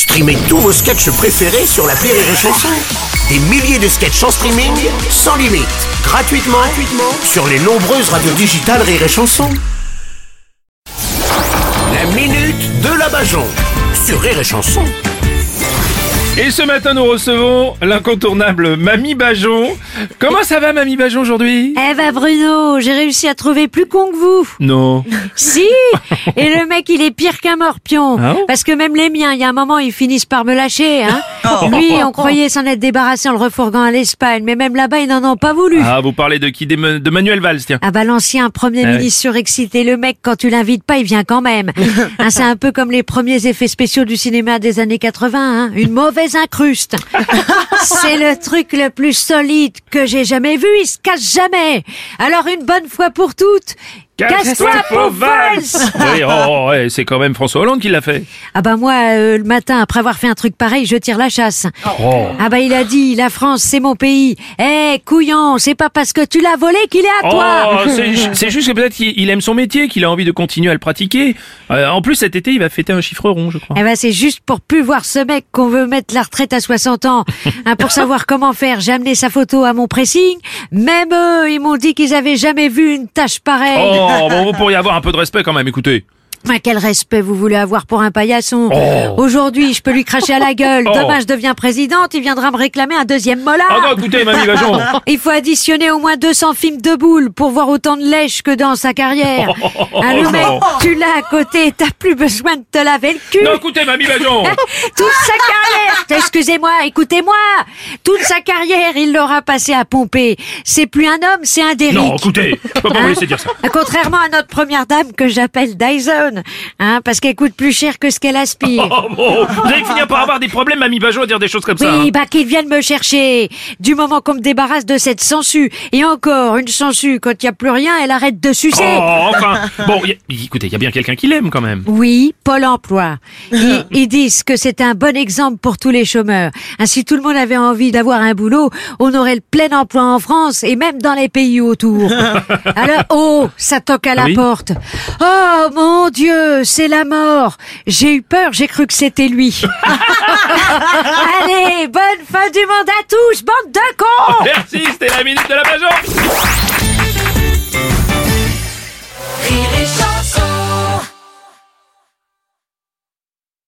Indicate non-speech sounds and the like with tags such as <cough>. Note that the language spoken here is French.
Streamez tous vos sketchs préférés sur la Rire et Chanson. Des milliers de sketchs en streaming, sans limite, gratuitement, gratuitement sur les nombreuses radios digitales Rire et Chanson. La minute de la Bajon sur Rire et Chanson. Et ce matin, nous recevons l'incontournable Mamie Bajon. Comment ça va, Mamie Bajon, aujourd'hui? Eh ben Bruno, j'ai réussi à trouver plus con que vous. Non. Si <laughs> Et le mec, il est pire qu'un morpion. Ah bon Parce que même les miens, il y a un moment, ils finissent par me lâcher. Hein. Lui, <laughs> on croyait s'en être débarrassé en le refourguant à l'Espagne. Mais même là-bas, ils n'en ont pas voulu. Ah, vous parlez de qui De Manuel Valls, tiens. Ah bah l'ancien premier Ah ministre surexcité, le mec quand tu l'invites pas, il vient quand même. <laughs> Hein, c'est un peu comme les premiers effets spéciaux du cinéma des années 80, hein, une mauvaise incruste. C'est le truc le plus solide que j'ai jamais vu, il se casse jamais. Alors une bonne fois pour toutes, casse-toi pour Valls Oui, oh, oh, ouais, c'est quand même François Hollande qui l'a fait. Ah bah moi, euh, le matin, après avoir fait un truc pareil, je tire la chasse. Oh. Ah bah il a dit, la France c'est mon pays. Eh couillon, c'est pas parce que tu l'as volé qu'il est à toi. Oh, <laughs> c'est ju- c'est juste que peut-être qu'il il aime son métier, qu'il a envie de continuer à le pratiquer. Euh, en plus, cet été, il va fêter un chiffre rond, je crois. Eh ben c'est juste pour plus voir ce mec qu'on veut mettre la retraite à 60 ans. <laughs> Hein, pour savoir comment faire, j'ai amené sa photo à mon pressing. Même eux, ils m'ont dit qu'ils avaient jamais vu une tâche pareille. Oh, bon, vous pourriez avoir un peu de respect quand même, écoutez. Quel respect vous voulez avoir pour un paillasson Oh. Aujourd'hui, je peux lui cracher à la gueule. Oh. Demain, je deviens présidente, il viendra me réclamer un deuxième mola. Ah non, écoutez, Mamie Bajon. <laughs> Il faut additionner au moins 200 films de boules pour voir autant de lèche que dans sa carrière. Hein, le mec, non. tu l'as à côté, t'as plus besoin de te laver le cul. Non, écoutez, Mamie Bajon. <laughs> Toute sa carrière, excusez-moi, écoutez-moi, toute sa carrière, il l'aura passé à pomper. C'est plus un homme, c'est un Derrick. Non, écoutez, je peux pas vous laisser dire ça. Contrairement à notre première dame que j'appelle Dyson, hein, parce qu'elle coûte plus cher que ce qu'elle aspire. <laughs> Oh, bon, vous allez finir par avoir des problèmes, Mamie Bajon, à dire des choses comme ça. hein. Oui, bah qu'ils viennent me chercher. Du moment qu'on me débarrasse de cette sangsue. Et encore, une sangsue, quand il n'y a plus rien, elle arrête de sucer. Oh, <laughs> enfin. Bon, y a- écoutez, il y a bien quelqu'un qui l'aime quand même. Oui, Pôle emploi. Ils, <laughs> ils disent que c'est un bon exemple pour tous les chômeurs. Hein, si tout le monde avait envie d'avoir un boulot, on aurait le plein emploi en France et même dans les pays autour. Alors, oh, ça toque à la Oui porte. Oh mon Dieu, c'est la mort. J'ai eu peur, j'ai cru que c'était lui. <laughs> Allez, bonne fin du monde à tous, bande de cons Merci, c'était la minute de la Bajon.